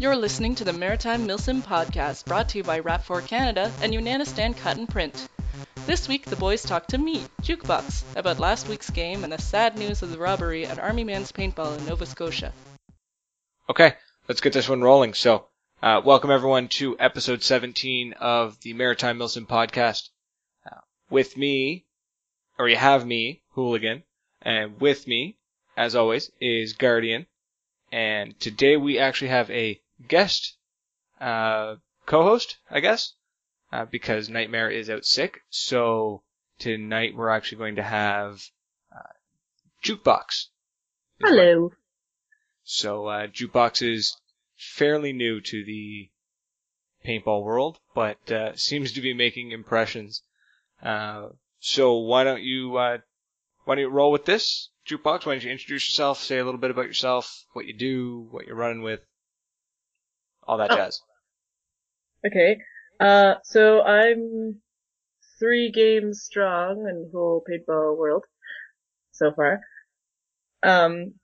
You're listening to the Maritime Milsim podcast, brought to you by Rap4 Canada and Unanistan Cut and Print. This week, the boys talked to me, Jukebox, about last week's game and the sad news of the robbery at Army Man's Paintball in Nova Scotia. Okay, let's get this one rolling. So, uh, welcome everyone to episode 17 of the Maritime Milsim podcast. Uh, with me, or you have me, Hooligan, and with me, as always, is Guardian. And today we actually have a guest uh, co-host, I guess, uh, because Nightmare is out sick. So tonight we're actually going to have uh, Jukebox. Hello. So uh, Jukebox is fairly new to the paintball world, but uh, seems to be making impressions. Uh, so why don't you uh, why don't you roll with this, Jukebox? Why don't you introduce yourself, say a little bit about yourself, what you do, what you're running with, all that Oh. jazz. Okay. Uh, so I'm three games strong in the whole paintball world so far. Um,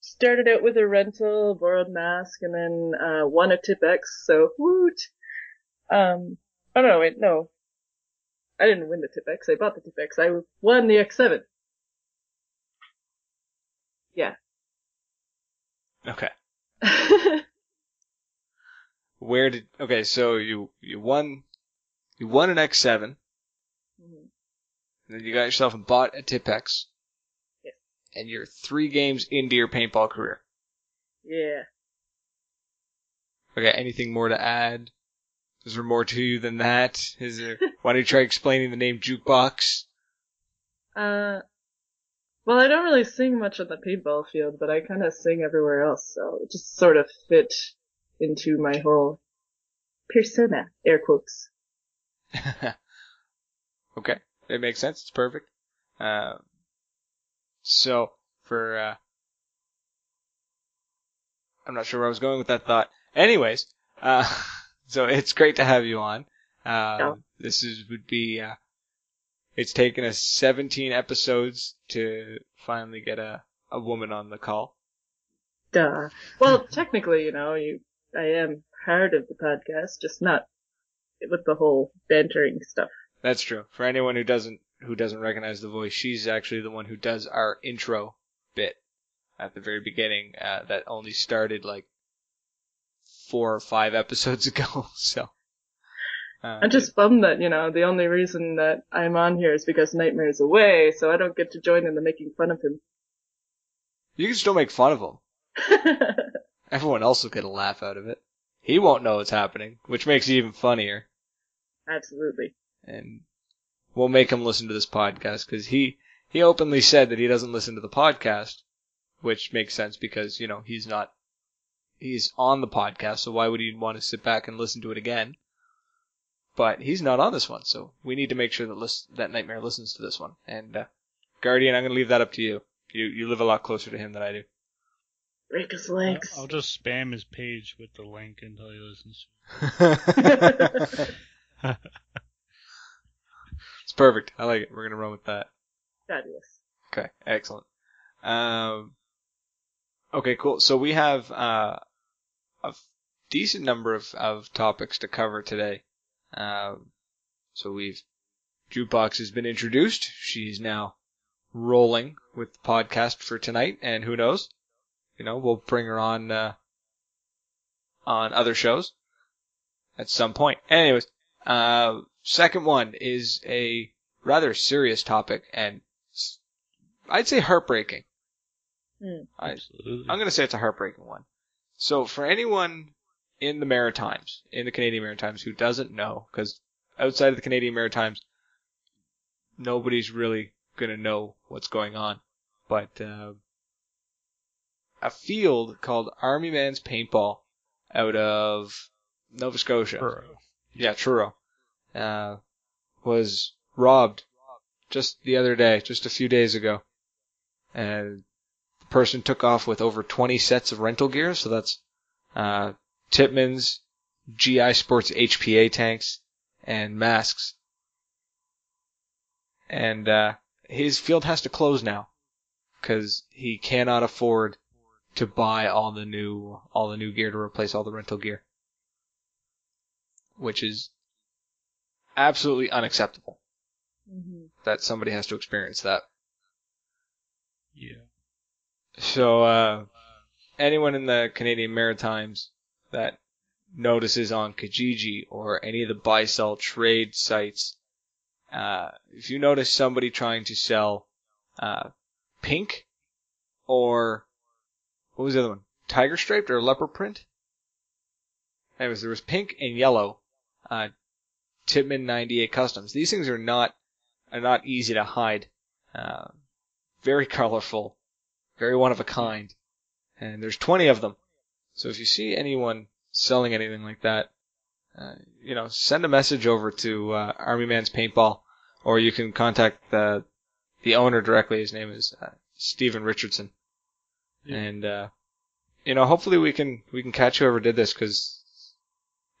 started out with a rental, borrowed mask, and then uh, won a TiPX. So woot. Um, oh no, wait, no. I didn't win the TiPX. I bought the TiPX. I won the X7. Yeah. Okay. Where did okay? So you you won you won an X7, Mhm. and then you got yourself and bought a TiPX. Yeah. And you're three games into your paintball career. yeah. Okay, anything more to add? Is there more to you than that? Is there? why don't you try explaining the name jukebox? Uh, well, I don't really sing much on the paintball field, but I kind of sing everywhere else, so it just sort of fit into my whole persona, air quotes. okay, it makes sense. It's perfect. Uh, so for uh, I'm not sure where I was going with that thought. Anyways, uh, so it's great to have you on. Um, Yeah. This is would be uh, it's taken us 17 episodes to finally get a a woman on the call. Duh. Well, technically, you know, you, I am part of the podcast, just not with the whole bantering stuff. That's true. For anyone who doesn't who doesn't recognize the voice, she's actually the one who does our intro bit at the very beginning. Uh, that only started like four or five episodes ago. So uh, I'm just bummed that, you know, the only reason that I'm on here is because Nightmare's away, so I don't get to join in the making fun of him. you can still make fun of him. Everyone else will get a laugh out of it. He won't know what's happening, which makes it even funnier. Absolutely. And we'll make him listen to this podcast because he he openly said that he doesn't listen to the podcast, which makes sense because you know he's not he's on the podcast, so why would he want to sit back and listen to it again? But he's not on this one, so we need to make sure that list, that Nightmare listens to this one. And uh, Guardian, I'm gonna leave that up to you. You you live a lot closer to him than I do. Break his I'll, legs. I'll just spam his page with the link until he listens. it's perfect. I like it. We're gonna run with that. Fabulous. Okay, excellent. Um, okay, cool. So we have uh, a f- decent number of, of topics to cover today. Um, so we've Jukebox has been introduced. She's now rolling with the podcast for tonight, and who knows? You know, we'll bring her on uh, on other shows at some point. Anyways, uh, second one is a rather serious topic, and I'd say heartbreaking. Hmm. I, Absolutely. I'm going to say it's a heartbreaking one. So for anyone in the Maritimes, in the Canadian Maritimes, who doesn't know, because outside of the Canadian Maritimes, nobody's really going to know what's going on. But uh, a field called Army Man's Paintball out of Nova Scotia Burrow. yeah, Truro, uh, was robbed just the other day, just a few days ago. And the person took off with over 20 sets of rental gear, so that's, uh, Tippmann's, GI Sports HPA tanks, and masks. And, uh, his field has to close now. Cause he cannot afford to buy all the new all the new gear to replace all the rental gear, which is absolutely unacceptable Mhm. that somebody has to experience that. Yeah. So, uh, anyone in the Canadian Maritimes that notices on Kijiji or any of the buy sell trade sites, uh, if you notice somebody trying to sell, uh, pink or what was the other one? Tiger striped or leopard print? Anyways, there was pink and yellow, uh, Tippmann 98 customs. These things are not, are not easy to hide. Uh, very colorful, very one of a kind, and there's 20 of them. So if you see anyone selling anything like that, uh, you know, send a message over to uh, Army Man's Paintball, or you can contact the the owner directly. His name is uh, Stephen Richardson, And uh, you know, hopefully we can we can catch whoever did this because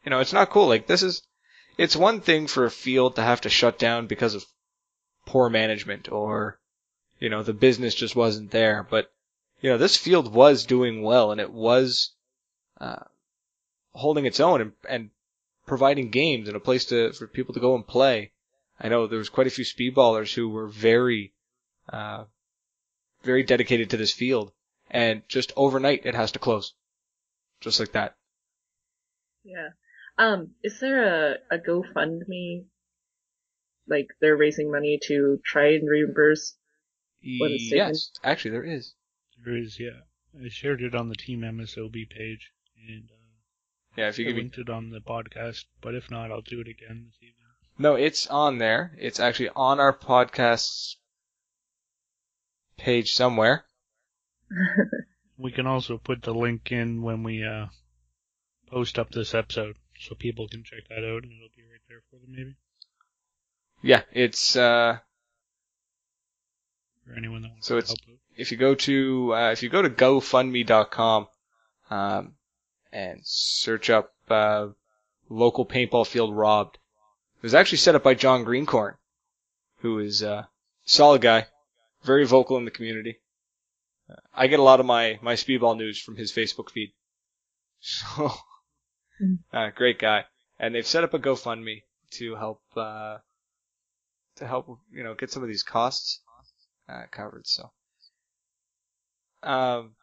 you know it's not cool. Like this is, it's one thing for a field to have to shut down because of poor management or you know the business just wasn't there, but you know this field was doing well and it was uh, holding its own and, and providing games and a place to for people to go and play. I know there was quite a few speedballers who were very, uh, very dedicated to this field, and just overnight it has to close, just like that. Yeah. Um, is there a, a GoFundMe? Like they're raising money to try and reimburse. What is it? Yes, actually there is. There is, yeah. I shared it on the Team MSOB page, and uh, Yeah, if you I give me linked it on the podcast. But if not, I'll do it again this evening. no, it's on there. It's actually on our podcast's page somewhere. We can also put the link in when we uh, post up this episode, so people can check that out, and it'll be right there for them, maybe Yeah, it's uh, for anyone that wants So to it's- help out. if you go to uh, if you go to GoFundMe.com um, and search up uh, local paintball field robbed, it was actually set up by John Greencorn, who is uh, a solid guy, very vocal in the community. I get a lot of my my speedball news from his Facebook feed. So, Mm. uh, great guy, and they've set up a GoFundMe to help uh, to help you know get some of these costs uh, covered. So. Um,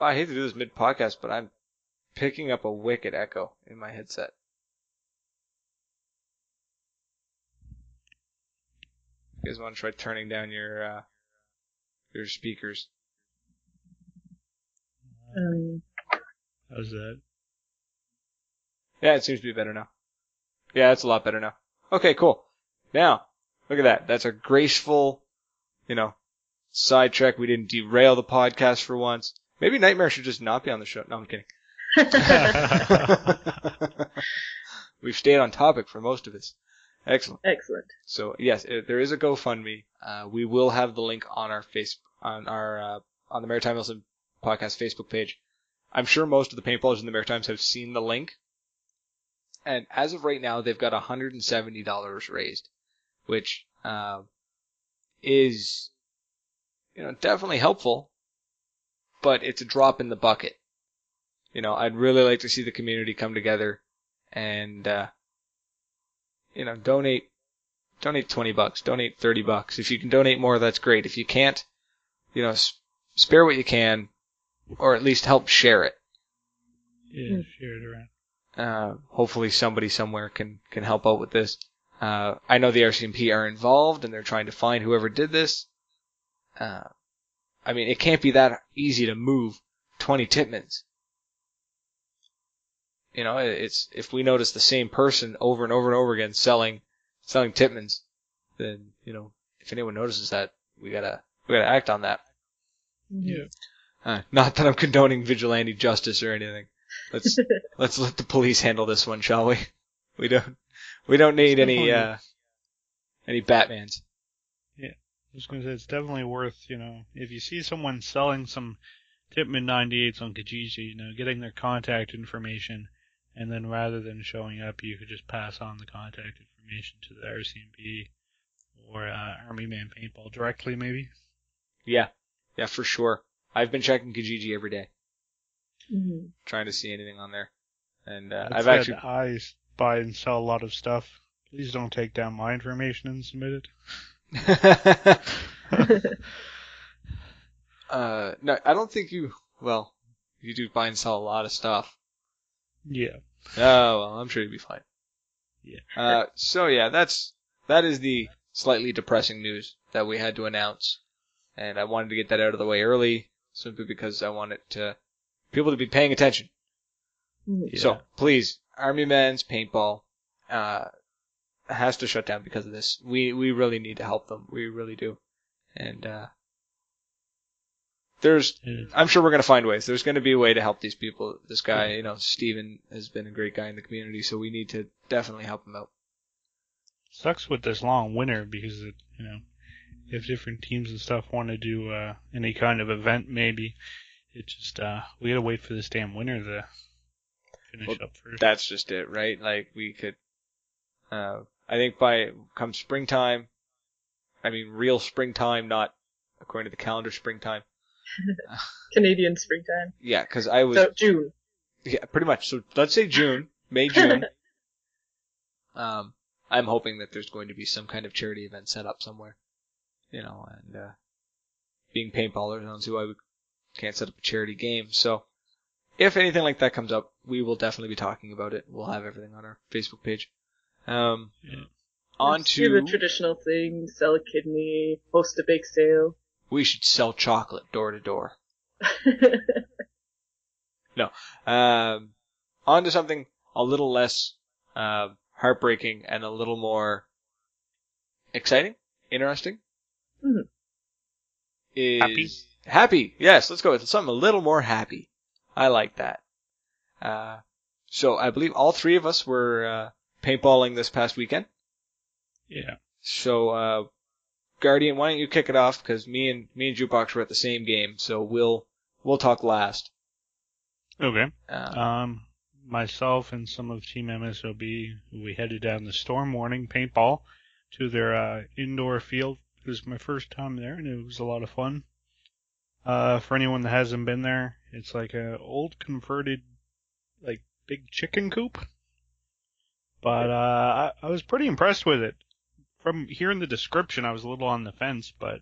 I hate to do this mid podcast, but I'm picking up a wicked echo in my headset. You guys want to try turning down your uh, your speakers? um, How's that? Yeah, it seems to be better now. Yeah, it's a lot better now. Okay, cool. Now, look at that. That's a graceful, you know, sidetrack. We didn't derail the podcast for once. Maybe Nightmare should just not be on the show. No, I'm kidding. We've stayed on topic for most of this. Excellent. excellent. So yes, there is a GoFundMe. Uh, we will have the link on our face on our uh, on the Maritime Milsim podcast Facebook page. I'm sure most of the paintballers in the Maritimes have seen the link. And as of right now, they've got $170 raised, which uh, is you know definitely helpful, but it's a drop in the bucket. You know, I'd really like to see the community come together and uh, you know donate donate 20 bucks, donate 30 bucks. If you can donate more, that's great. If you can't, you know, spare what you can, or at least help share it. Yeah, Mm. share it around. Uh, hopefully somebody somewhere can, can help out with this. Uh, I know the RCMP are involved and they're trying to find whoever did this. Uh, I mean, it can't be that easy to move 20 Tippmanns. You know, it's, if we notice the same person over and over and over again selling, selling Tippmanns, then, you know, if anyone notices that, we gotta, we gotta act on that. Yeah. Uh, not that I'm condoning vigilante justice or anything. Let's let's let the police handle this one, shall we? We don't we don't need any uh any Batmans. Yeah, I was going to say it's definitely worth, you know, if you see someone selling some Tippmann 98s on Kijiji, you know, getting their contact information, and then rather than showing up, you could just pass on the contact information to the RCMP or uh, Army Man Paintball directly, maybe. Yeah, yeah, for sure. I've been checking Kijiji every day, Mhm. trying to see anything on there. And uh, I've said, actually I s- buy and sell a lot of stuff. Please don't take down my information and submit it. uh, no, I don't think you. Well, you do buy and sell a lot of stuff. Yeah. Oh well, I'm sure you'll be fine. Yeah. Uh, so yeah, that's that is the slightly depressing news that we had to announce, and I wanted to get that out of the way early, simply because I wanted to people to be paying attention. Mhm. Yeah. So please, Army Men's paintball uh, has to shut down because of this. We we really need to help them. We really do, and uh, there's It- I'm sure we're gonna find ways. There's gonna be a way to help these people. This guy, you know, Steven has been a great guy in the community, so we need to definitely help him out. sucks with this long winter because it, you know, if different teams and stuff want to do uh, any kind of event, maybe it just uh, we gotta wait for this damn winter to finish Well, up first. That's just it, right? Like we could, uh, I think by come springtime, I mean real springtime, not according to the calendar springtime. Canadian springtime. Yeah, because I was So June. Yeah, pretty much. So let's say June, May, June. um, I'm hoping that there's going to be some kind of charity event set up somewhere, you know, and uh, being paintballers, I don't see why we can't set up a charity game. So if anything like that comes up, we will definitely be talking about it. We'll have everything on our Facebook page. Um, Yeah. on do the traditional thing, sell a kidney, host a bake sale. we should sell chocolate door to door. No. Um, on to something a little less uh, heartbreaking and a little more exciting, interesting. Mhm. Is Happy? Happy, yes. Let's go with something a little more happy. I like that. Uh, so I believe all three of us were uh, paintballing this past weekend. Yeah. So uh, Guardian, why don't you kick it off? Because me and me and Jukebox were at the same game, so we'll we'll talk last. Okay. Uh, Um, myself and some of Team MSOB, we headed down the Storm Warning paintball to their uh, indoor field. It was my first time there, and it was a lot of fun. Uh, for anyone that hasn't been there, it's like a old converted, like big chicken coop. But uh, I, I was pretty impressed with it. From hearing the description, I was a little on the fence, but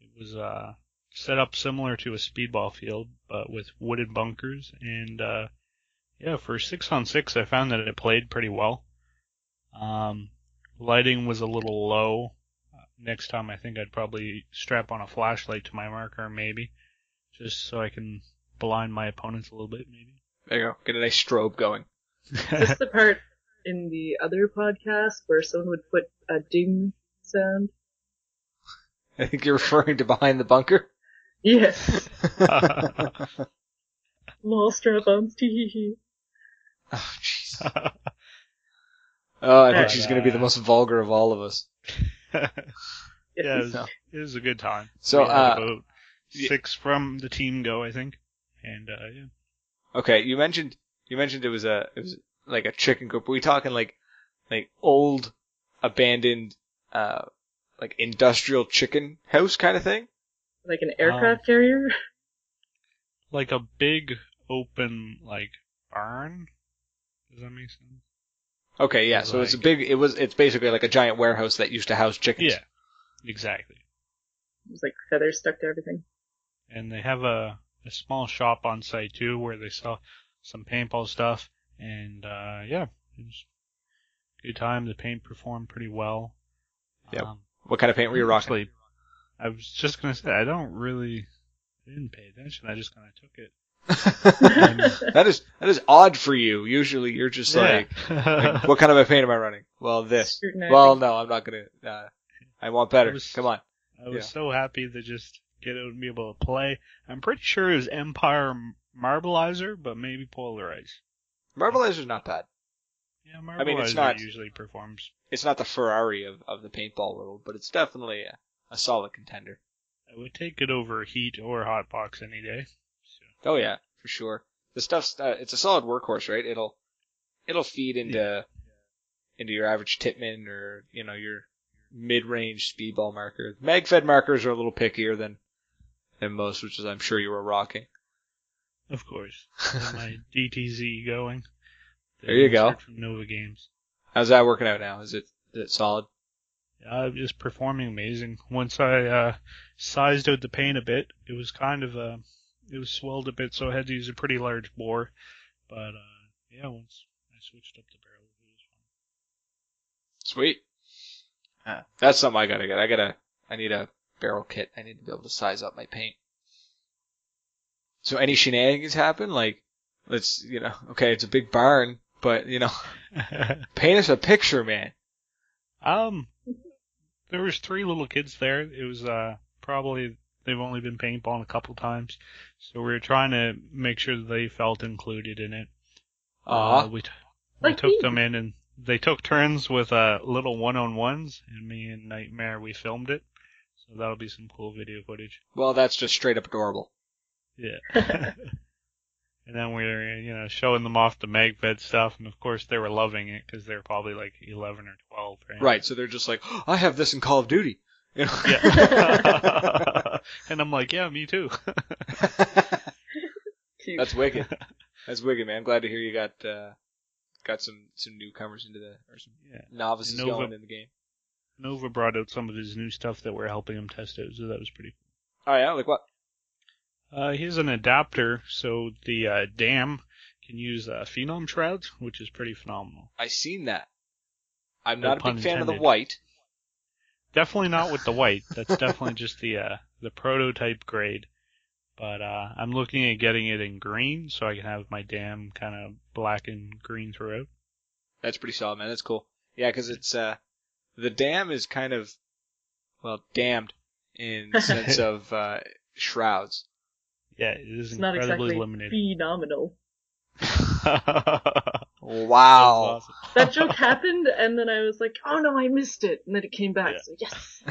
it was uh, set up similar to a speedball field, but with wooded bunkers. And uh, yeah, for six on six, I found that it played pretty well. Um, lighting was a little low. Next time, I think I'd probably strap on a flashlight to my marker, maybe, just so I can blind my opponents a little bit, maybe. there you go. Get a nice strobe going. Is this the part in the other podcast where someone would put a ding sound? I think you're referring to behind the bunker. Yes. oh, Lol strap-ons, tee hee hee. jeez. Oh, I think she's going to be the most vulgar of all of us. yeah, it was, No. it was a good time. So, We had uh, about y- six from the team go, I think, and uh, yeah. Okay, you mentioned you mentioned it was a it was like a chicken coop. Are we talking like like old abandoned uh like industrial chicken house kind of thing? Like an aircraft carrier? like a big open like barn. Does that make sense? Okay, yeah. So it's a big. It was. It's basically like a giant warehouse that used to house chickens. Yeah, exactly. There's like feathers stuck to everything. And they have a a small shop on site too where they sell some paintball stuff. And uh yeah, it was a good time. The paint performed pretty well. Yeah. Um, What kind of paint were you rocking? I was just gonna say I don't really I didn't pay attention. I just kind of took it. That is that is odd for you. Usually you're just like, like, what kind of a paint am I running? Well, this. Well, no, I'm not gonna. Uh, I want better. I was- Come on. I was Yeah. so happy to just get out and be able to play. I'm pretty sure it was Empire Marballizer, but maybe Polarize. Marballizer's not bad. Yeah, Marbleizer I mean, it's not- usually performs. It's not the Ferrari of, of the paintball world, but it's definitely a, a solid contender. I would take it over Heat or Hotbox any day. Oh yeah, for sure. The stuff's uh, it's a solid workhorse, right? It'll it'll feed into into your average Tippmann or you know your mid-range speedball marker. Mag-fed markers are a little pickier than than most, which is I'm sure you were rocking. Of course. My DTZ going. There you go. From Nova Games. How's that working out now? Is it is it solid? Uh, just performing amazing. Once I uh, sized out the paint a bit, it was kind of uh, it was swelled a bit, so I had to use a pretty large bore. But uh, yeah, once I switched up the barrel, it was fine. Sweet. Uh, that's something I gotta get. I gotta. I need a barrel kit. I need to be able to size up my paint. So any shenanigans happen? Like, let's you know. Okay, it's a big barn, but you know, paint us a picture, man. um, there was three little kids there. It was uh probably they've only been paintballing a couple times, so we were trying to make sure that they felt included in it. Uh, we t- we Like took me. them in and they took turns with uh little one on ones, and me and Nightmare we filmed it. So that'll be some cool video footage. Well, that's just straight up adorable. Yeah. and then we were, you know, showing them off the mag fed stuff, and of course they were loving it because they were probably like 11 or 12, right? Right. So they're just like, "Oh, I have this in Call of Duty. You know? Yeah. and I'm like, yeah, me too. That's wicked. That's wicked, man. I'm glad to hear you got uh, got some some newcomers into the or some yeah. novices Nova- going in the game. Nova brought out some of his new stuff that we're helping him test out, so that was pretty Cool. Oh yeah, like what? Uh, here's an adapter, so the uh, dam can use uh, phenom shrouds, which is pretty phenomenal. I seen that. I'm No not a big fan of the white. Definitely not with the white. That's definitely just the uh, the prototype grade. But uh, I'm looking at getting it in green, so I can have my dam kind of black and green throughout. That's pretty solid, man. That's cool. Yeah, because it's uh, the dam is kind of well damned in the sense of uh, shrouds. Yeah, it is It's not incredibly exactly limited. phenomenal. Wow. That's That joke happened, and then I was like, "Oh no, I missed it," and then it came back. Yeah. So yes.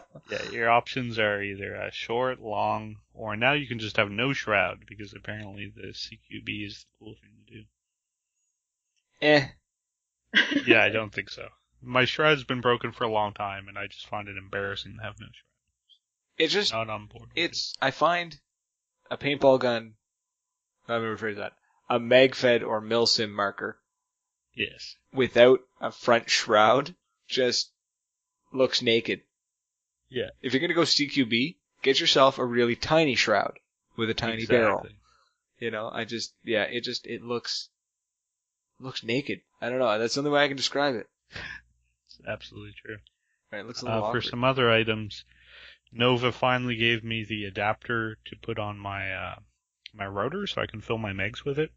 Yeah, your options are either uh, short, long, or now you can just have no shroud because apparently the CQB is the cool thing to do. eh. Yeah, I don't think so. My shroud's been broken for a long time, and I just find it embarrassing to have no shroud. It's just Not on board. with it's I find a paintball gun. Let me rephrase that. A MagFed or Milsim marker yes. without a front shroud just looks naked. Yeah. If you're gonna go CQB, get yourself a really tiny shroud with a tiny exactly. barrel. You know, I just yeah, it just it looks looks naked. I don't know. That's the only way I can describe it. It's absolutely true. Right, it looks a little Uh, for some other items, Nova finally gave me the adapter to put on my uh, my rotor, so I can fill my megs with it.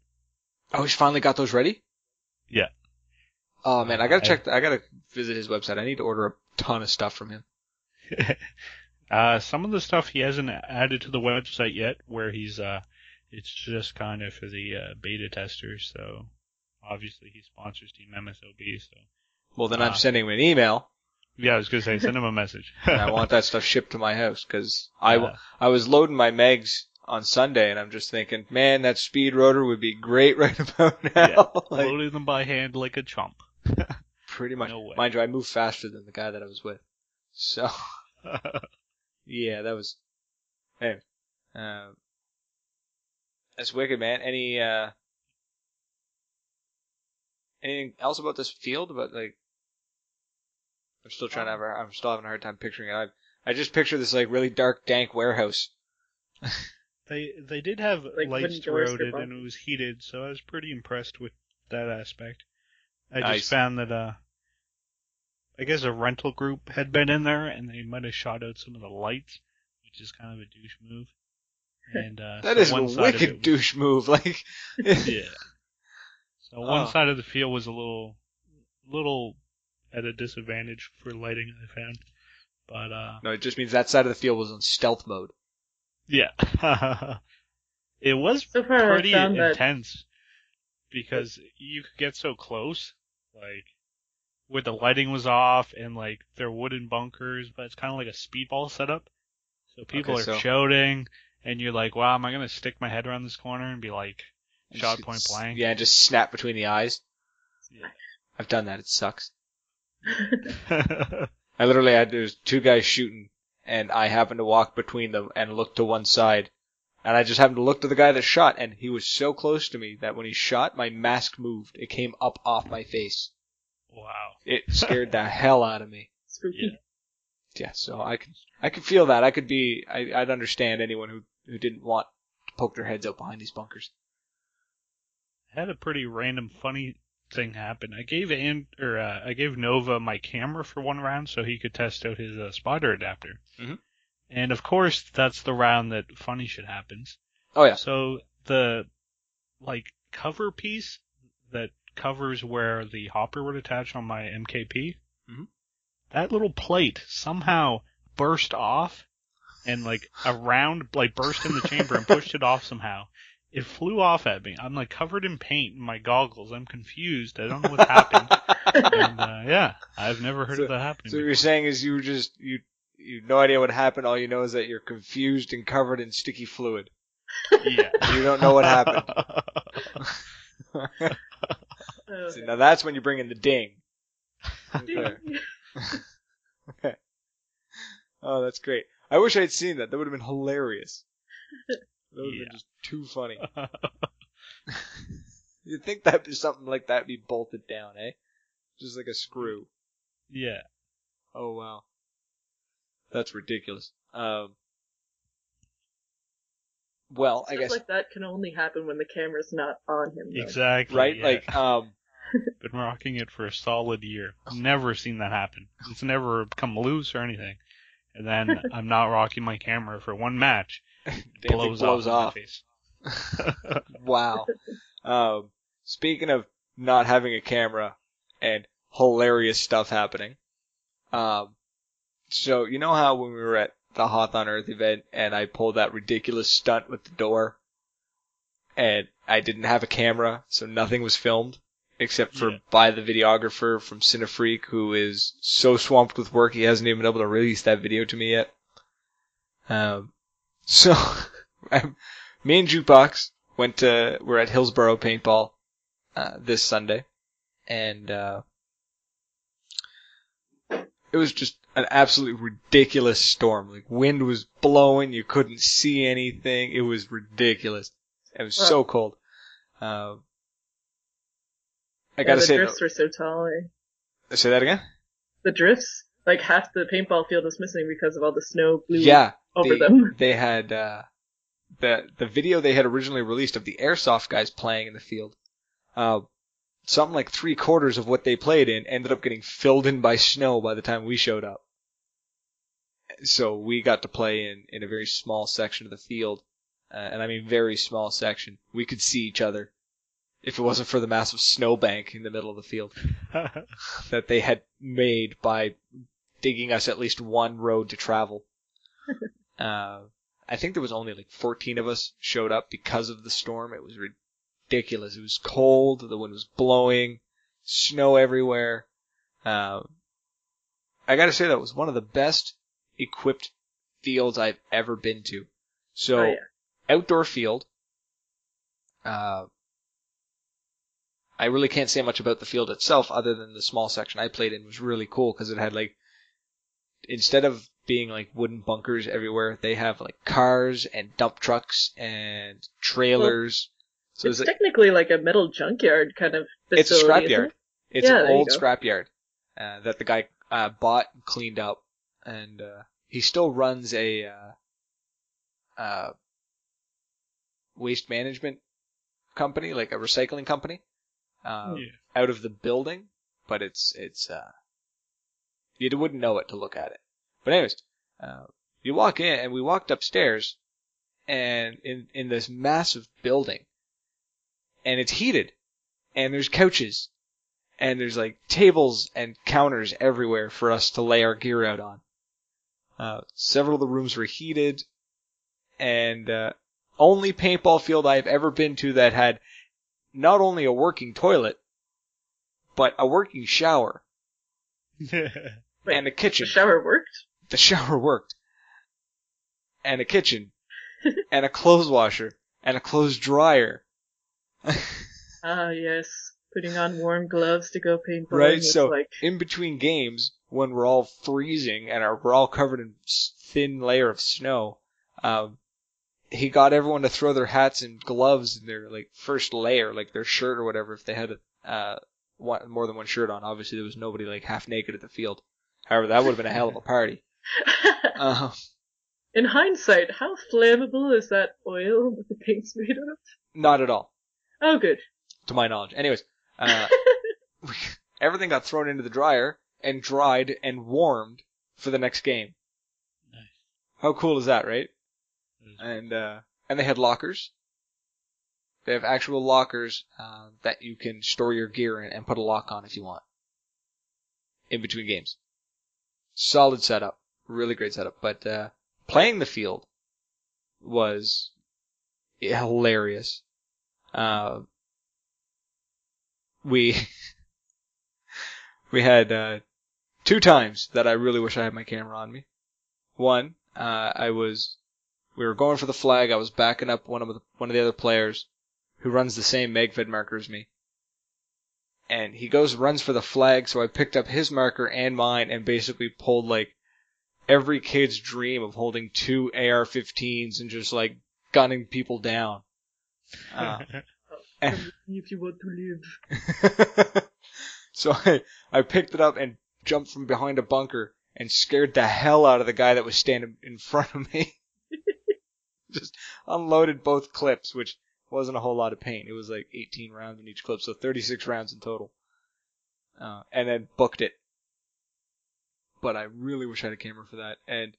Oh, he's finally got those ready. Yeah. Oh man, I gotta I- check. I gotta visit his website. I need to order a ton of stuff from him. uh, some of the stuff he hasn't added to the website yet, where he's uh, it's just kind of for the uh, beta testers. So obviously he sponsors Team MSOB. So Well, then. I'm sending him an email. yeah, I was gonna say send him a message. I want that stuff shipped to my house because I, Uh, I was loading my megs on Sunday and I'm just thinking, man, that speed rotor would be great right about now. Yeah, like, loading them by hand like a chump. pretty much. no way. Mind you, I moved faster than the guy that I was with. So, yeah, that was, hey, um, that's wicked, man. Any, uh, anything else about this field? But like, I'm still trying to have, a, I'm still having a hard time picturing it. I, I just picture this like really dark, dank warehouse. They they did have Like lights wooden throughout it and it was heated, so I was pretty impressed with that aspect. I Nice. just found that uh I guess a rental group had been in there and they might have shot out some of the lights, which is kind of a douche move. And uh That so is one a side wicked was- douche move. Like, Yeah. So one Oh. side of the field was a little little at a disadvantage for lighting I found. But uh no, it just means that side of the field was on stealth mode. Yeah. it was So pretty I found that intense because you could get so close, like where the lighting was off and like they're wooden bunkers, but it's kind of like a speedball setup. So people Okay, are so- shouting, and you're like, "Wow, am I gonna stick my head around this corner and be like shot Just- point blank?" Yeah, just snap between the eyes. Yeah. I've done that. It sucks. I literally had there's two guys shooting, and I happened to walk between them and look to one side. And I just happened to look to the guy that shot, and he was so close to me that when he shot, my mask moved. It came up off my face. Wow. It scared the hell out of me. Spooky. Yeah, so I could I could feel that. I could be I, I'd understand anyone who who didn't want to poke their heads out behind these bunkers. I had a pretty random funny thing happen. I gave and or uh, I gave Nova my camera for one round so he could test out his uh, spotter adapter. Mhm. And of course, that's the round that funny shit happens. Oh yeah. So the like cover piece that covers where the hopper would attach on my MKP, Mhm. that little plate somehow burst off and like a round like burst in the chamber and pushed it off somehow. It flew off at me. I'm like covered in paint in my goggles. I'm confused. I don't know what happened. and uh, yeah, I've never heard So- of that happening. So what before. you're saying is you were just you you have no idea what happened. All you know is that you're confused and covered in sticky fluid. yeah. You don't know what happened. See, now that's when you bring in the ding. okay. Okay. Oh, that's great. I wish I'd seen that. That would have been hilarious. That would have Yeah. been just too funny. You'd think that be something like that be bolted down, eh? Just like a screw. yeah. Oh wow. That's ridiculous. Um. Well, I guess like that can only happen when the camera's not on him. Though. Exactly. right. yeah. Like um. Been rocking it for a solid year. Never seen that happen. It's never come loose or anything. And then I'm not rocking my camera for one match. Damn blows, blows off. off. face. wow. Um. Speaking of not having a camera and hilarious stuff happening. Um. So you know how when we were at the Hoth on Earth event and I pulled that ridiculous stunt with the door, and I didn't have a camera, so nothing was filmed except for Yeah. by the videographer from Cinefreak, who is so swamped with work he hasn't even been able to release that video to me yet. Um, so me and Jukebox went to we're at Hillsborough Paintball uh, this Sunday, and uh, it was just an absolutely ridiculous storm. Like wind was blowing, you couldn't see anything. It was ridiculous. It was so cold. Um, I Yeah, gotta the say, drifts were so tall. Eh? say that again. The drifts, like half the paintball field was missing because of all the snow blew Yeah, over they, them. they had uh, the the video they had originally released of the airsoft guys playing in the field. Uh, something like three quarters of what they played in ended up getting filled in by snow by the time we showed up. So we got to play in in a very small section of the field, uh, and I mean very small section. We could see each other. If it wasn't for the massive snowbank in the middle of the field that they had made by digging us at least one road to travel. uh, I think there was only like 14 of us showed up because of the storm. It was ridiculous. It was cold. The wind was blowing, snow everywhere. Uh, I gotta say that was one of the best equipped fields I've ever been to. So oh, yeah. outdoor field. Uh, I really can't say much about the field itself other than the small section I played in was really cool because it had like, instead of being like wooden bunkers everywhere, they have like cars and dump trucks and trailers. so it's it's, like, technically like a metal junkyard kind of it's a facility. isn't scrapyard. it? It's Yeah, an old go. scrapyard uh, that the guy uh, bought and cleaned up, and uh, he still runs a uh, uh, waste management company, like a recycling company, uh, Yeah. out of the building. But it's it's uh, you wouldn't know it to look at it. But anyways, uh, you walk in, and we walked upstairs, and in in this massive building, and it's heated, and there's couches, and there's like tables and counters everywhere for us to lay our gear out on. Uh, several of the rooms were heated, and uh, only paintball field I've ever been to that had not only a working toilet, but a working shower and a kitchen. The shower worked. The shower worked, and a kitchen, and a clothes washer, and a clothes dryer. Ah, yes. Putting on warm gloves to go paintballing. Right, so- like, in between games, when we're all freezing and are, we're all covered in thin layer of snow, um, he got everyone to throw their hats and gloves in their like first layer, like their shirt or whatever, if they had uh one, more than one shirt on. Obviously, there was nobody like half naked at the field. However, that would have been a hell of a party. Um, In hindsight, how flammable is that oil that the paint's made of? not at all, Oh, good. to my knowledge. Anyways, uh, everything got thrown into the dryer and dried and warmed for the next game. Nice. How cool is that, right? It was- and uh, and they had lockers. They have actual lockers uh, that you can store your gear in and put a lock on if you want. In between games, solid setup, really great setup. But uh, playing the field was hilarious. Uh, we we had uh, two times that I really wish I had my camera on me. One, uh, I was we were going for the flag. I was backing up one of the one of the other players who runs the same Megfed marker as me. And he goes runs for the flag, so I picked up his marker and mine and basically pulled like every kid's dream of holding two AR-15s and just like gunning people down. Uh, and- if you want to live. so I, I picked it up and jumped from behind a bunker and scared the hell out of the guy that was standing in front of me. Just unloaded both clips, which wasn't a whole lot of paint. It was like 18 rounds in each clip, so 36 rounds in total. Uh, and then booked it. But I really wish I had a camera for that. And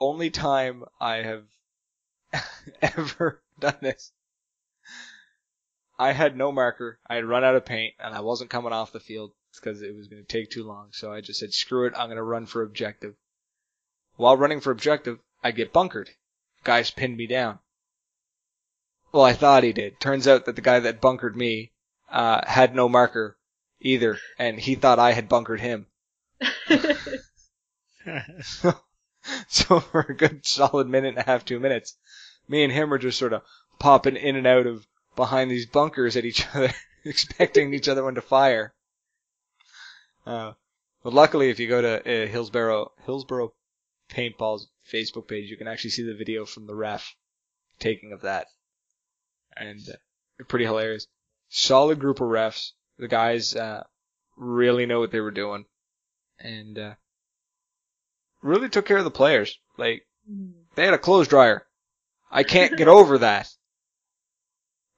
only time I have ever done this I had no marker. I had run out of paint, and I wasn't coming off the field because it was going to take too long. So I just said, "Screw it! I'm going to run for objective." While running for objective, I get bunkered. Guys pinned me down. Well, I thought he did. Turns out that the guy that bunkered me uh, had no marker either, and he thought I had bunkered him. so for a good solid minute and a half, two minutes, me and him were just sort of popping in and out of behind these bunkers at each other, expecting each other when to fire. Uh, but luckily, if you go to uh, Hillsborough Hillsborough Paintball's Facebook page, you can actually see the video from the ref taking of that, and uh, pretty hilarious. Solid group of refs. The guys uh, really know what they were doing, and uh, really took care of the players. Like they had a clothes dryer. I can't get over that.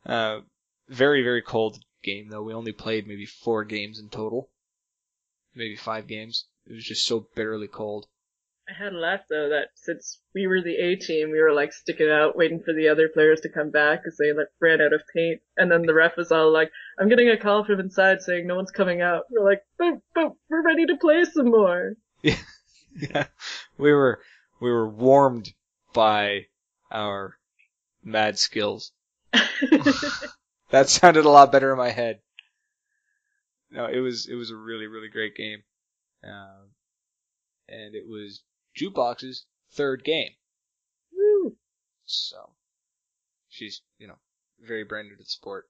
Uh, very, very cold game though. We only played maybe four games in total. Maybe five games. It was just so bitterly cold. I had a laugh though that since we were the A team, we were like sticking out, waiting for the other players to come back because they like ran out of paint. And then the ref was all like, "I'm getting a call from inside saying no one's coming out." We're like, "But but we're ready to play some more." yeah. We were, we were warmed by our mad skills. That sounded a lot better in my head. No, it was, it was a really, really great game. Um, and it was Jukebox's third game. Woo. So she's, you know, very brand new to the sport.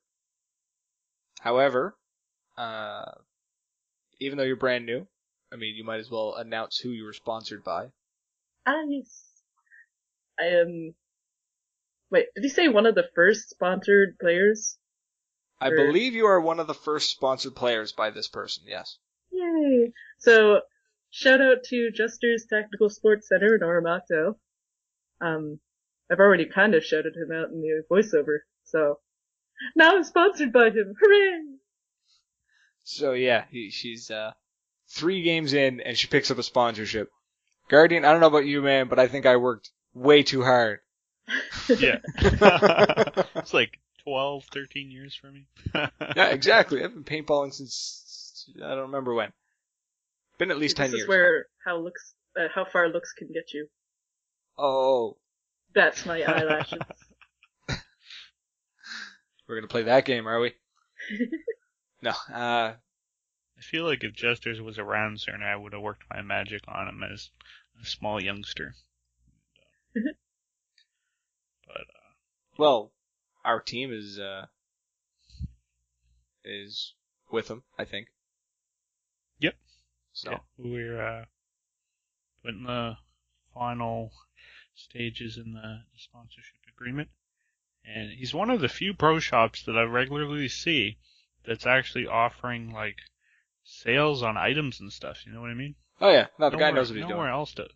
However, uh, even though you're brand new, I mean, you might as well announce who you were sponsored by. Ah yes. I am. Wait, did he say one of the first sponsored players? I Sure. believe you are one of the first sponsored players by this person. Yes. Yay! So, shout out to Jester's Tactical Sports Center in Oromocto. Um, I've already kind of shouted him out in the voiceover, so now I'm sponsored by him. Hooray! So yeah, he, she's uh, three games in and she picks up a sponsorship. Guardian, I don't know about you, man, but I think I worked way too hard. yeah. it's like 12, 13 years for me. Yeah, exactly. I've been paintballing since I don't remember when. Been at least ten this years. is where how looks, uh, how far looks can get you. Oh, That's my eyelashes. we're gonna play that game, are we? no. Uh, I feel like if Jesters was around sooner, I would have worked my magic on him as a small youngster. but uh, well, our team is uh is with him, I think. Yep. So Yeah, we're uh, putting the final stages in the sponsorship agreement, and he's one of the few pro shops that I regularly see that's actually offering like sales on items and stuff. You know what I mean? oh yeah, no, the guy knows what he's nowhere doing. else does.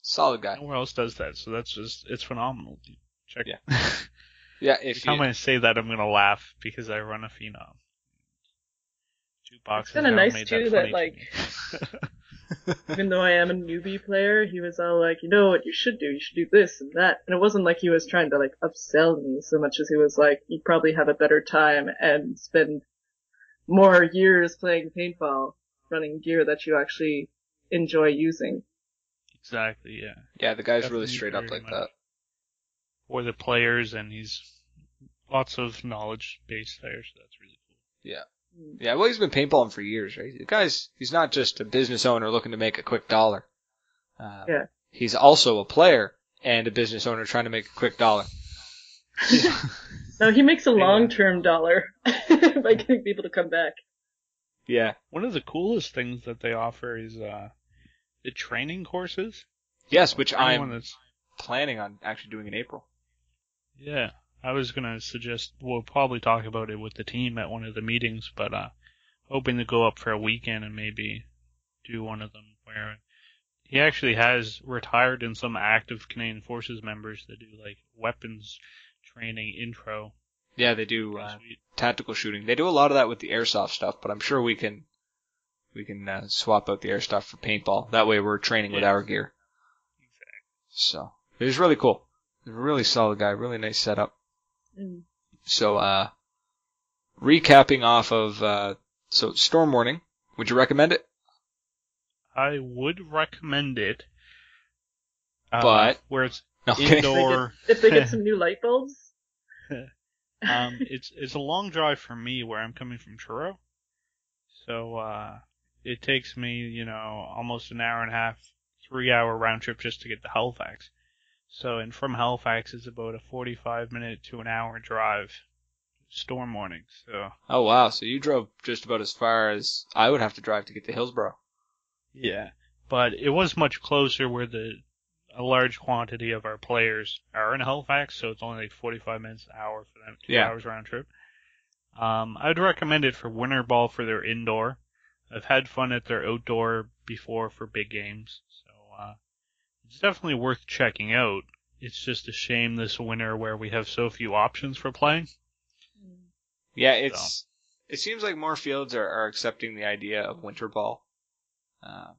Solid guy. Nowhere else does that. So that's just it's phenomenal. dude. Check Yeah. it. Yeah, if you, I say that, I'm gonna laugh because I run a phenom. Two boxes. kinda nice, made too, that, that, funny to me. Even though I am a newbie player, he was all like, you know what you should do? You should do this and that. And it wasn't like he was trying to like upsell me so much as he was like, you probably have a better time and spend more years playing paintball running gear that you actually enjoy using. exactly. Yeah. yeah, the guy's really straight up like much. that. For the players, and he's lots of knowledge base there, so that's really cool. Yeah, well, he's been paintballing for years, right? The guy's he's not just a business owner looking to make a quick dollar. Um, Yeah. He's also a player and a business owner trying to make a quick dollar. No, he makes a long-term dollar by getting people to come back. Yeah. One of the coolest things that they offer is uh, the training courses. Yes, which I'm that's planning on actually doing in April. Yeah, I was gonna suggest we'll probably talk about it with the team at one of the meetings, but uh, hoping to go up for a weekend and maybe do one of them where he actually has retired in some active Canadian Forces members that do like weapons training intro. Yeah, they do uh, tactical shooting. They do a lot of that with the airsoft stuff, but I'm sure we can we can uh, swap out the airsoft for paintball. That way, we're training with our gear. So it was really cool. Really solid guy. Really nice setup. Mm. So, uh, recapping off of, uh, so Storm Warning, would you recommend it? I would recommend it, uh, But- where it's No, I'm kidding. indoor. If they get some new light bulbs, um, it's it's a long drive for me where I'm coming from Truro, so uh, it takes me you know almost an hour and a half, three hour round trip just to get to Halifax. So and from Halifax is about a 45 minute to an hour drive. Storm Warning, so Oh wow, so you drove just about as far as I would have to drive to get to Hillsborough. yeah. But it was much closer where the a large quantity of our players are in Halifax, so it's only like 45 minutes an hour for them, two Yeah. hours round trip. Um, I'd recommend it for winter ball for their indoor. I've had fun at their outdoor before for big games, it's definitely worth checking out. It's just a shame this winter where we have so few options for playing. Yeah, it's, it seems like more fields are, are accepting the idea of winter ball. Uh,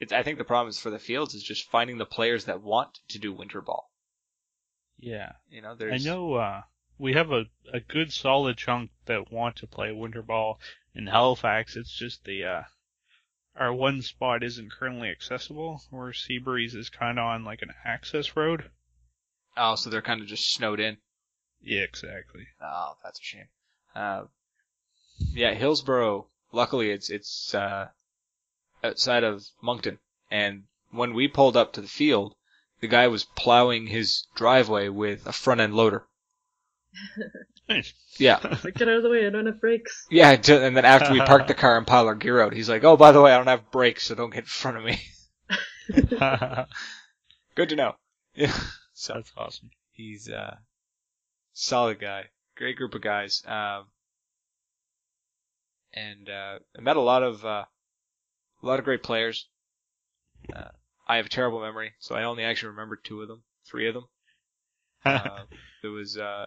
it's, I think the problem is for the fields is just finding the players that want to do winter ball. Yeah. You know, I know uh, we have a, a good solid chunk that want to play winter ball in Halifax. It's just the uh, our one spot isn't currently accessible, where Seabreeze is kind of on like an access road. oh, so they're kind of just snowed in. Yeah, exactly. Oh, that's a shame. Uh, yeah, Hillsborough. Luckily, it's it's uh, outside of Moncton, and when we pulled up to the field, the guy was plowing his driveway with a front end loader. Nice. Yeah, like get out of the way, I don't have brakes. yeah. t- And then after we parked the car and piled our gear out, he's like, "Oh, by the way, I don't have brakes, so don't get in front of me." Good to know. Yeah. So That's awesome. he's a solid guy, great group of guys. Um, and uh, I met a lot of uh, a lot of great players. Uh, I have a terrible memory, so I only actually remember two of them, three of them. Uh, there was uh,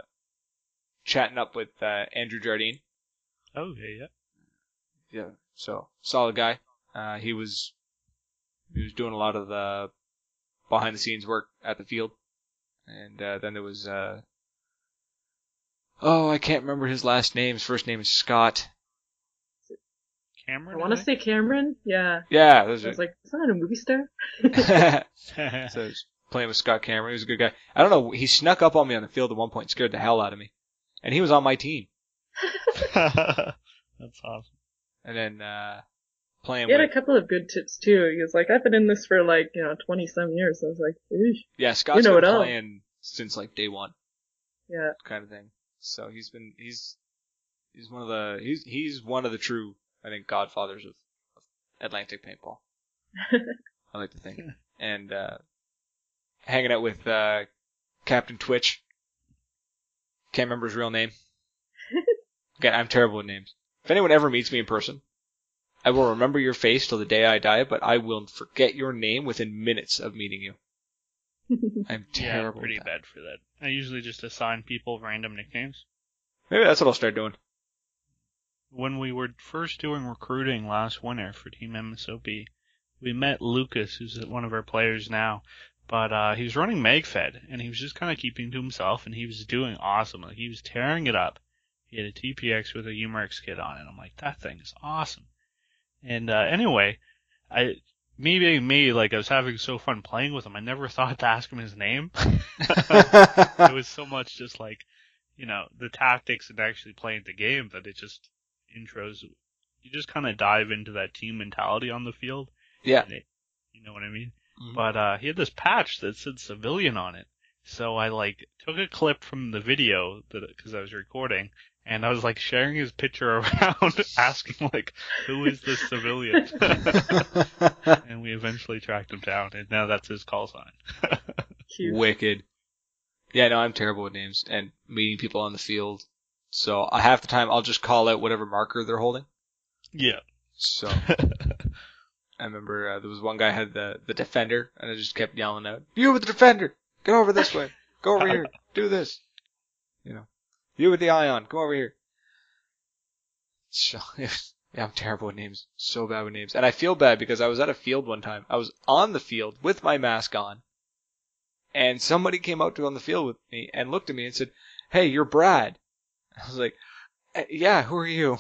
chatting up with uh, Andrew Jardine. Oh yeah. Yeah, Yeah. so solid guy. Uh, he was he was doing a lot of the behind the scenes work at the field, and uh, then there was uh, oh I can't remember his last name. His first name is Scott. Cameron. I want to say Cameron. Yeah. Yeah, those I are. was like, is that a movie star? so I was playing with Scott Cameron. He was a good guy. I don't know. He snuck up on me on the field at one point, scared the hell out of me, and he was on my team. That's awesome. And then uh, playing He had a couple of good tips too. He was like, I've been in this for like, you know, 20 some years. I was like, Eesh. yeah, Scott's know been it all. playing since like day one. yeah. kind of thing. So he's been he's he's one of the he's he's one of the true I think godfathers of, of Atlantic paintball. I like to think. And uh, hanging out with uh, Captain Twitch. Can't remember his real name. Again, I'm terrible with names. If anyone ever meets me in person, I will remember your face till the day I die, but I will forget your name within minutes of meeting you. I'm Yeah, terrible. I'm pretty bad for that. I usually just assign people random nicknames. Maybe that's what I'll start doing. When we were first doing recruiting last winter for Team MSOP, we met Lucas, who's one of our players now, but uh, he was running MagFed, and he was just kind of keeping to himself, and he was doing awesome. Like, he was tearing it up. He had a TiPX with a Umerx kit on it. I'm like, that thing is awesome. And uh, anyway, I me being me, like I was having so fun playing with him, I never thought to ask him his name. it was so much just like, you know, the tactics and actually playing the game that it just intros. You just kind of dive into that team mentality on the field. yeah. it- you know what I mean? Mhm. But uh, he had this patch that said civilian on it. So I like took a clip from the video that because I was recording, and I was like sharing his picture around, asking like, "Who is this civilian?" and we eventually tracked him down, and now that's his call sign. Wicked. Yeah, no, I'm terrible with names and meeting people on the field. So uh, half the time I'll just call out whatever marker they're holding. yeah. So I remember uh, there was one guy had the the defender, and I just kept yelling out, "You with the defender, get over this way, go over here, do this." You know, you with the ion, come over here. So yeah, I'm terrible with names, so bad with names, and I feel bad because I was at a field one time. I was on the field with my mask on, and somebody came out to on the field with me and looked at me and said, "Hey, you're Brad." I was like, "Uh, "Yeah, who are you?"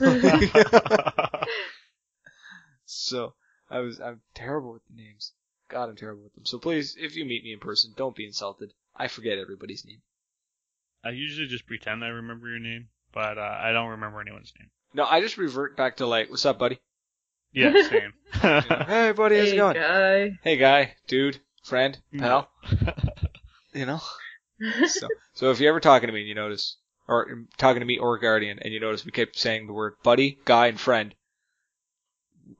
So I was I'm terrible with names. God, I'm terrible with them. So please, if you meet me in person, don't be insulted. I forget everybody's name. I usually just pretend I remember your name, but uh, I don't remember anyone's name. No, I just revert back to like, "What's up, buddy?" Yeah, same. You know, hey, buddy, how's hey, it going? guy. Hey, guy, dude, friend, pal. You know. So, so if you're ever talking to me and you notice, or talking to me or Guardian, and you notice we keep saying the word buddy, guy, and friend,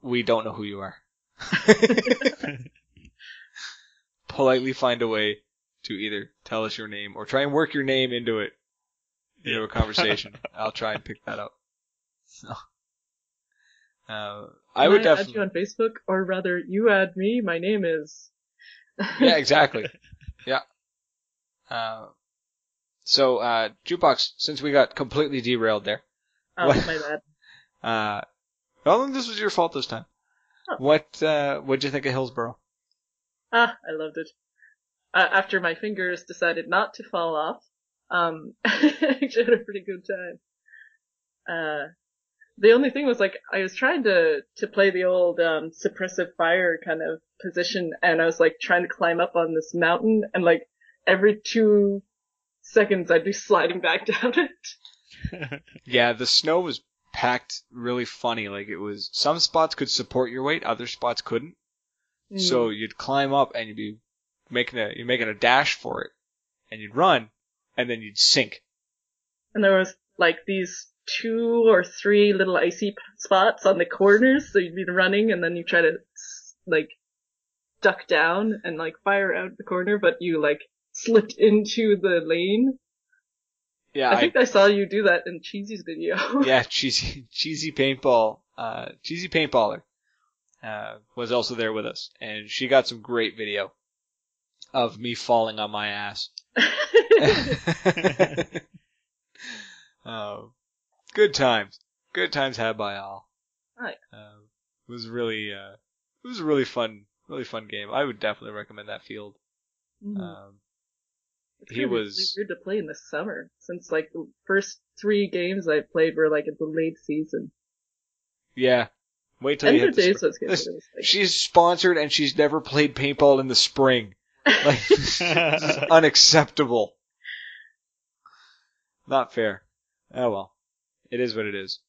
we don't know who you are. Politely find a way to either tell us your name or try and work your name into it, into a conversation. I'll try and pick that up. So, uh, I Can would add definitely. you on Facebook, or rather, you add me. My name is. yeah, exactly. Yeah. Uh, so, uh, jukebox, since we got completely derailed there, oh, What? my bad. Uh, well, this was your fault this time. Oh. What, uh, what'd you think of Hillsborough? Ah, I loved it. Uh, after my fingers decided not to fall off, um, I actually had a pretty good time. Uh, the only thing was like, I was trying to, to play the old, um, suppressive fire kind of position, and I was like trying to climb up on this mountain, and like, every two seconds I'd be sliding back down it. Yeah, the snow was packed really funny. Like it was, some spots could support your weight, other spots couldn't. Mm. So you'd climb up and you'd be making a, you're making a dash for it. And you'd run, and then you'd sink. And there was like these two or three little icy p- spots on the corners, so you'd be running and then you try to like duck down and like fire out the corner, but you like slipped into the lane. Yeah, I think I saw you do that in Cheesy's video. yeah, cheesy, cheesy paintball, uh, cheesy paintballer, uh, was also there with us, and she got some great video of me falling on my ass. um, good times, good times had by all. Right. Um, it was really, uh, it was a really fun, really fun game. I would definitely recommend that field. Mhm. Um, It's he gonna really was- weird to play in the summer since like the first three games I played were like in the late season. yeah. Wait till you hit the Days spring. was good. Listen, was, like, She's sponsored and she's never played paintball in the spring. Like, unacceptable. Not fair. Oh well. It is what it is.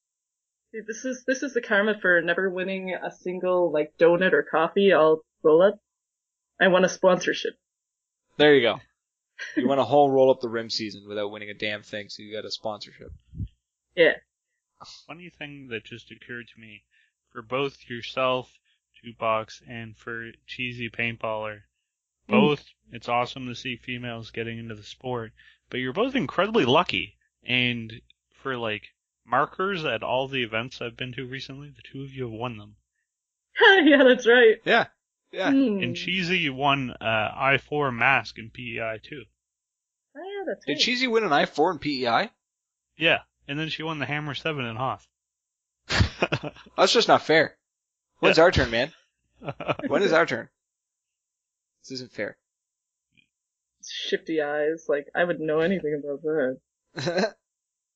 Dude, this is this is the karma for never winning a single like donut or coffee. I'll roll up. I want a sponsorship. There you go. You want a whole roll up the rim season without winning a damn thing, so you got a sponsorship. Yeah. Funny thing that just occurred to me, for both yourself, Jukebox, and for Cheesy Paintballer. Mm. Both, it's awesome to see females getting into the sport, but you're both incredibly lucky. And for like markers at all the events I've been to recently, the two of you have won them. yeah, that's right. Yeah. Yeah. Hmm. And Cheesy won uh, I4 mask in PEI too. Oh, yeah, that's Did right. Cheesy win an I4 in E PEI? Yeah, and then she won the Hammer 7 in Hoth. That's just not fair. When's our turn, man? When is our turn? This isn't fair. Shifty eyes. Like, I wouldn't know anything about that.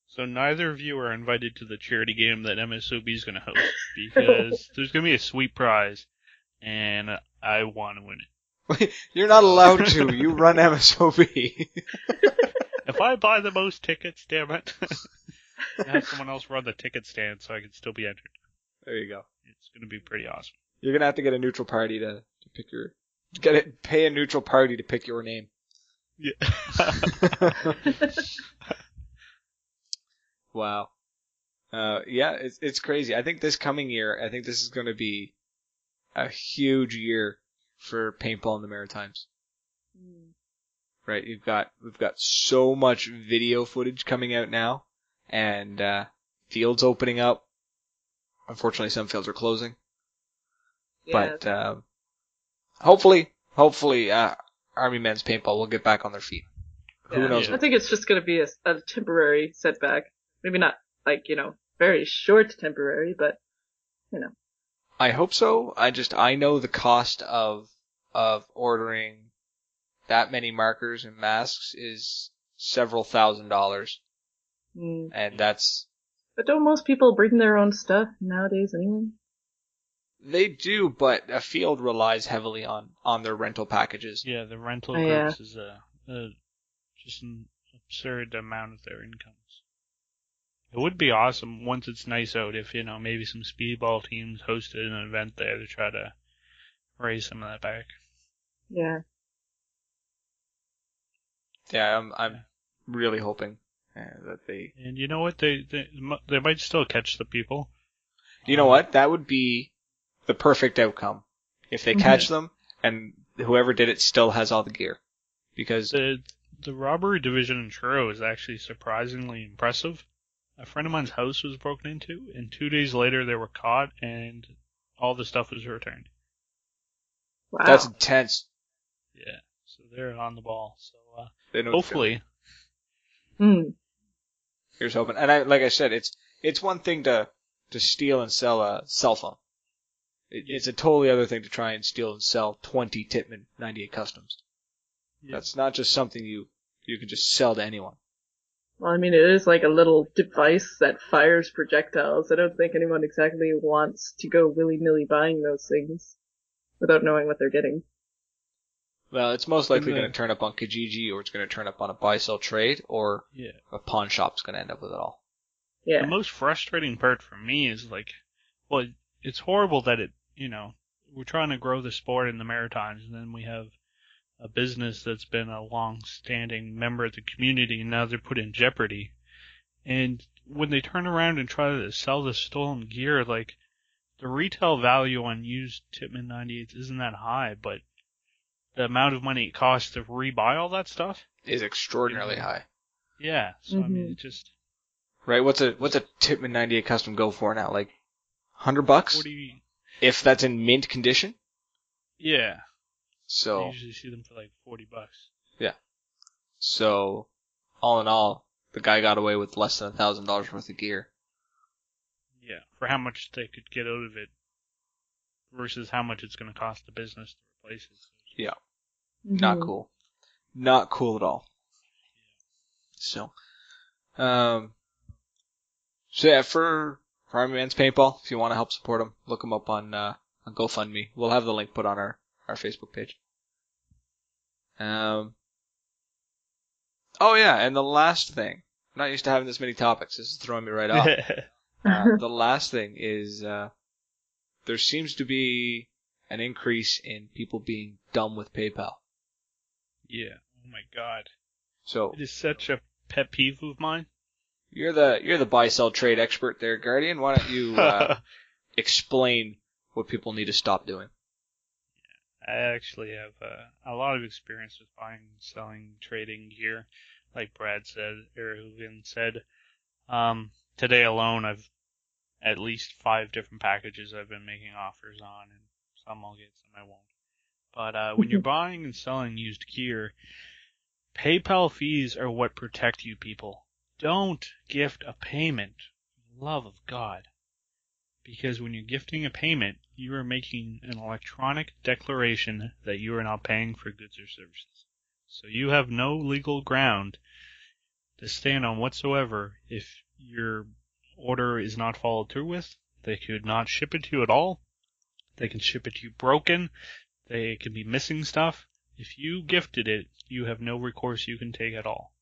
So neither of you are invited to the charity game that MSOB is going to host because there's going to be a sweet prize, and I want to win it. You're not allowed to. You run MSOB. If I buy the most tickets, damn it, have someone else run the ticket stand so I can still be entered. there you go. It's going to be pretty awesome. You're gonna have to get a neutral party to, to pick your get it. Pay a neutral party to pick your name. Yeah. wow. Uh, yeah, it's it's crazy. I think this coming year, I think this is going to be a huge year for paintball in the Maritimes. Hmm. Right? You've got we've got so much video footage coming out now, and uh, fields opening up. Unfortunately, some fields are closing, Yeah. but um, hopefully, hopefully, uh, Army men's paintball will get back on their feet. Who Yeah. knows? I think it's just going to be a, a temporary setback. Maybe not like you know very short temporary, but you know. I hope so. I just I know the cost of of ordering that many markers and masks is several thousand dollars, Mm. and that's But don't most people bring their own stuff nowadays anyway? they do, but a field relies heavily on on their rental packages. Yeah, the rental Oh, yeah. groups is a, a just an absurd amount of their incomes. It would be awesome once it's nice out if you know maybe some speedball teams hosted an event there to try to raise some of that back. Yeah. Yeah, I'm I'm really hoping uh, that they. And you know what? They they they might still catch the people. You know what? That would be the perfect outcome if they catch them and whoever did it still has all the gear, because The the robbery division in Truro is actually surprisingly impressive. A friend of mine's house was broken into, and two days later they were caught, and all the stuff was returned. Wow. that's intense. Yeah, so they're on the ball. So uh, They know hopefully, Hmm. Here's hoping. And I, like I said, it's it's one thing to to steal and sell a cell phone. It, it's a totally other thing to try and steal and sell 20 Tippmann 98 customs. Yeah. That's not just something you you can just sell to anyone. Well, I mean, it is like a little device that fires projectiles. I don't think anyone exactly wants to go willy-nilly buying those things without knowing what they're getting. Well, it's most likely mm-hmm. going to turn up on Kijiji, or it's going to turn up on a buy sell trade, or yeah. a pawn shop's going to end up with it all. Yeah. The most frustrating part for me is like, well, it's horrible that it, you know, we're trying to grow the sport in the Maritimes, and then we have a business that's been a long-standing member of the community, and now they're put in jeopardy. And when they turn around and try to sell the stolen gear, like, the retail value on used Tippmann 98s isn't that high, but the amount of money it costs to rebuy all that stuff, Is extraordinarily Mhm. high, yeah. So I mean, Mhm. it just right? What's a what's a Tippmann 98 custom go for now? Like, hundred bucks, forty, if that's in mint condition. yeah. I So usually see them for like forty bucks. Yeah. So, all in all, the guy got away with less than a thousand dollars worth of gear. Yeah, for how much they could get out of it versus how much it's going to cost the business to replace it. Yeah. Not Mhm. cool. Not cool at all. So, um, so yeah, for, for Army Man's Paintball, if you want to help support them, look them up on, uh, on GoFundMe. We'll have the link put on our, our Facebook page. Um, oh yeah, and the last thing. I'm not used to having this many topics. This is throwing me right off. Uh, the last thing is uh, there seems to be an increase in people being dumb with PayPal. yeah. Oh my god. So It is such a pet peeve of mine. you're the you're the buy sell trade expert there, Guardian. Why don't you uh, explain what people need to stop doing. I actually have uh, a lot of experience with buying, selling, trading gear, like Brad said, or Hoogan said. Um, today alone, I've at least five different packages I've been making offers on, and some I'll get, some I won't. But uh, when you're buying and selling used gear, PayPal fees are what protect you people. Don't gift a payment. Love of God. Because when you're gifting a payment, you are making an electronic declaration that you are not paying for goods or services. So you have no legal ground to stand on whatsoever if your order is not followed through with. They could not ship it to you at all. They can ship it to you broken. They can be missing stuff. If you gifted it, you have no recourse you can take at all.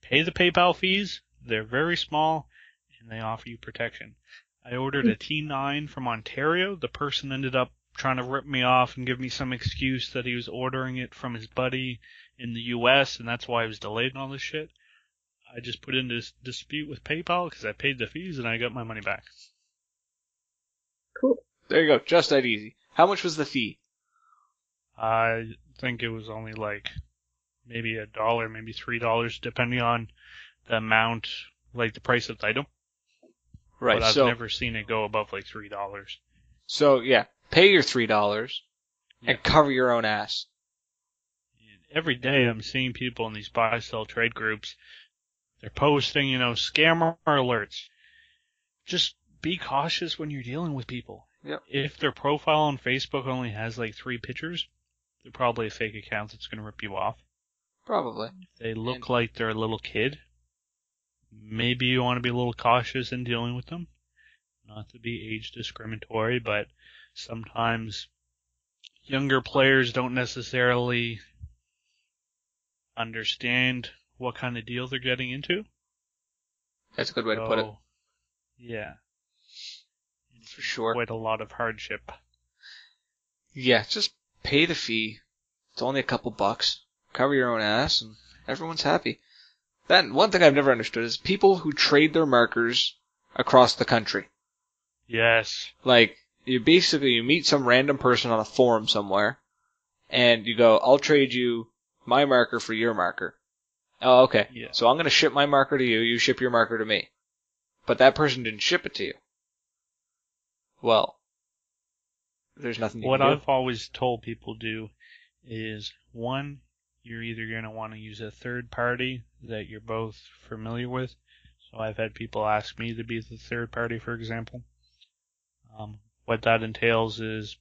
Pay the PayPal fees. They're very small and they offer you protection. I ordered a T9 from Ontario. The person ended up trying to rip me off and give me some excuse that he was ordering it from his buddy in the US and that's why I was delayed and all this shit. I just put in this dispute with PayPal because I paid the fees and I got my money back. Cool. There you go. Just that easy. How much was the fee? I think it was only like maybe a dollar, maybe three dollars, depending on the amount, like the price of the item. Right. But I've so, never seen it go above like three dollars. so yeah, pay your three dollars Yeah. and cover your own ass. Every day I'm seeing people in these buy sell trade groups. They're posting, you know, scammer alerts. Just be cautious when you're dealing with people. Yep. If their profile on Facebook only has like three pictures, they're probably a fake account that's going to rip you off. Probably. If they look And- like they're a little kid, maybe you want to be a little cautious in dealing with them. Not to be age discriminatory, but sometimes younger players don't necessarily understand what kind of deal they're getting into. That's a good way to put it. Yeah. For sure. Quite a lot of hardship. Yeah, just pay the fee. It's only a couple bucks. Cover your own ass, and everyone's happy. Then one thing I've never understood is people who trade their markers across the country. Yes. Like you basically you meet some random person on a forum somewhere, and you go, "I'll trade you my marker for your marker." Oh, okay. Yeah. So I'm gonna ship my marker to you. You ship your marker to me. But that person didn't ship it to you. Well, there's nothing What. I've always told people do is one, you're either going to want to use a third party that you're both familiar with. So I've had people ask me to be the third party, for example. Um, what that entails is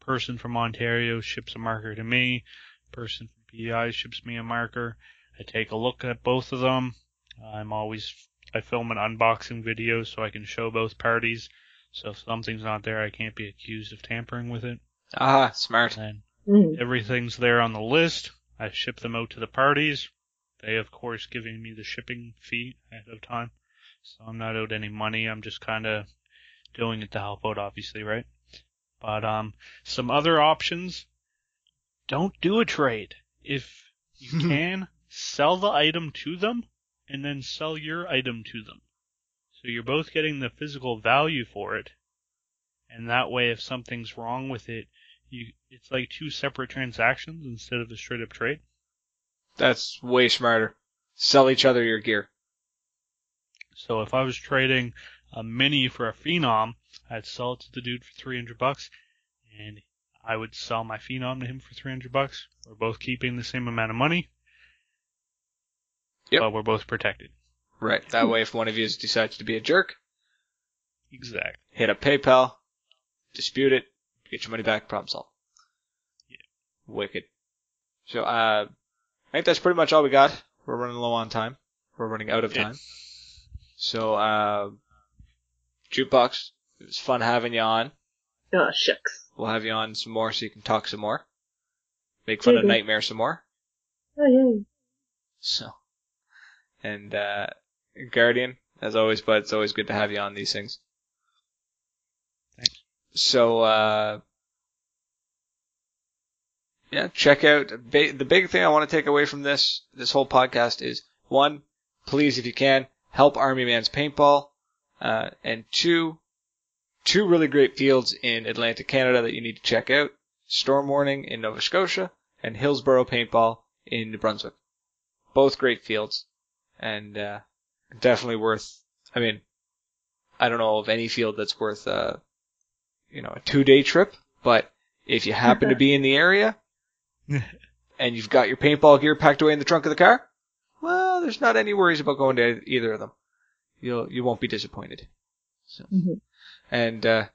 person from Ontario ships a marker to me, person from PEI ships me a marker. I take a look at both of them. I'm always I film an unboxing video so I can show both parties. So if something's not there, I can't be accused of tampering with it. Ah, smart. And Mm. everything's there on the list. I ship them out to the parties. They, of course, giving me the shipping fee ahead of time. So I'm not owed any money. I'm just kind of doing it to help out, obviously, right? But um, some other options. Don't do a trade. If you can, sell the item to them, and then sell your item to them. So you're both getting the physical value for it. And that way, if something's wrong with it, you it's like two separate transactions instead of a straight up trade. That's way smarter. Sell each other your gear. So if I was trading a mini for a phenom, I'd sell it to the dude for 300 bucks and I would sell my phenom to him for 300 bucks. We're both keeping the same amount of money. Yep. But we're both protected. Right. That way, if one of you decides to be a jerk, Exactly. hit up PayPal, dispute it, get your money back, problem solved. Yeah. Wicked. So, uh, I think that's pretty much all we got. We're running low on time. We're running out of Yeah. time. So, uh, Jukebox, it was fun having you on. Oh, shucks. We'll have you on some more so you can talk some more. Make fun of. Nightmare some more. Oh, yay. So, and, uh, Guardian, as always, but it's always good to have you on these things. Thanks. So, uh, yeah, check out, ba- the big thing I want to take away from this, this whole podcast is, one, please, if you can, help Army Man's Paintball, uh, and two, two really great fields in Atlantic Canada that you need to check out: Storm Warning in Nova Scotia and Hillsborough Paintball in New Brunswick. Both great fields, and uh, definitely worth. I mean, I don't know of any field that's worth uh, you know, a two day trip, but if you happen to be in the area and you've got your paintball gear packed away in the trunk of the car, well, there's not any worries about going to either of them. You'll you won't be disappointed. So, Mhm. and uh,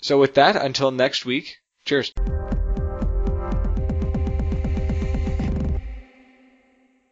so with that, until next week, cheers.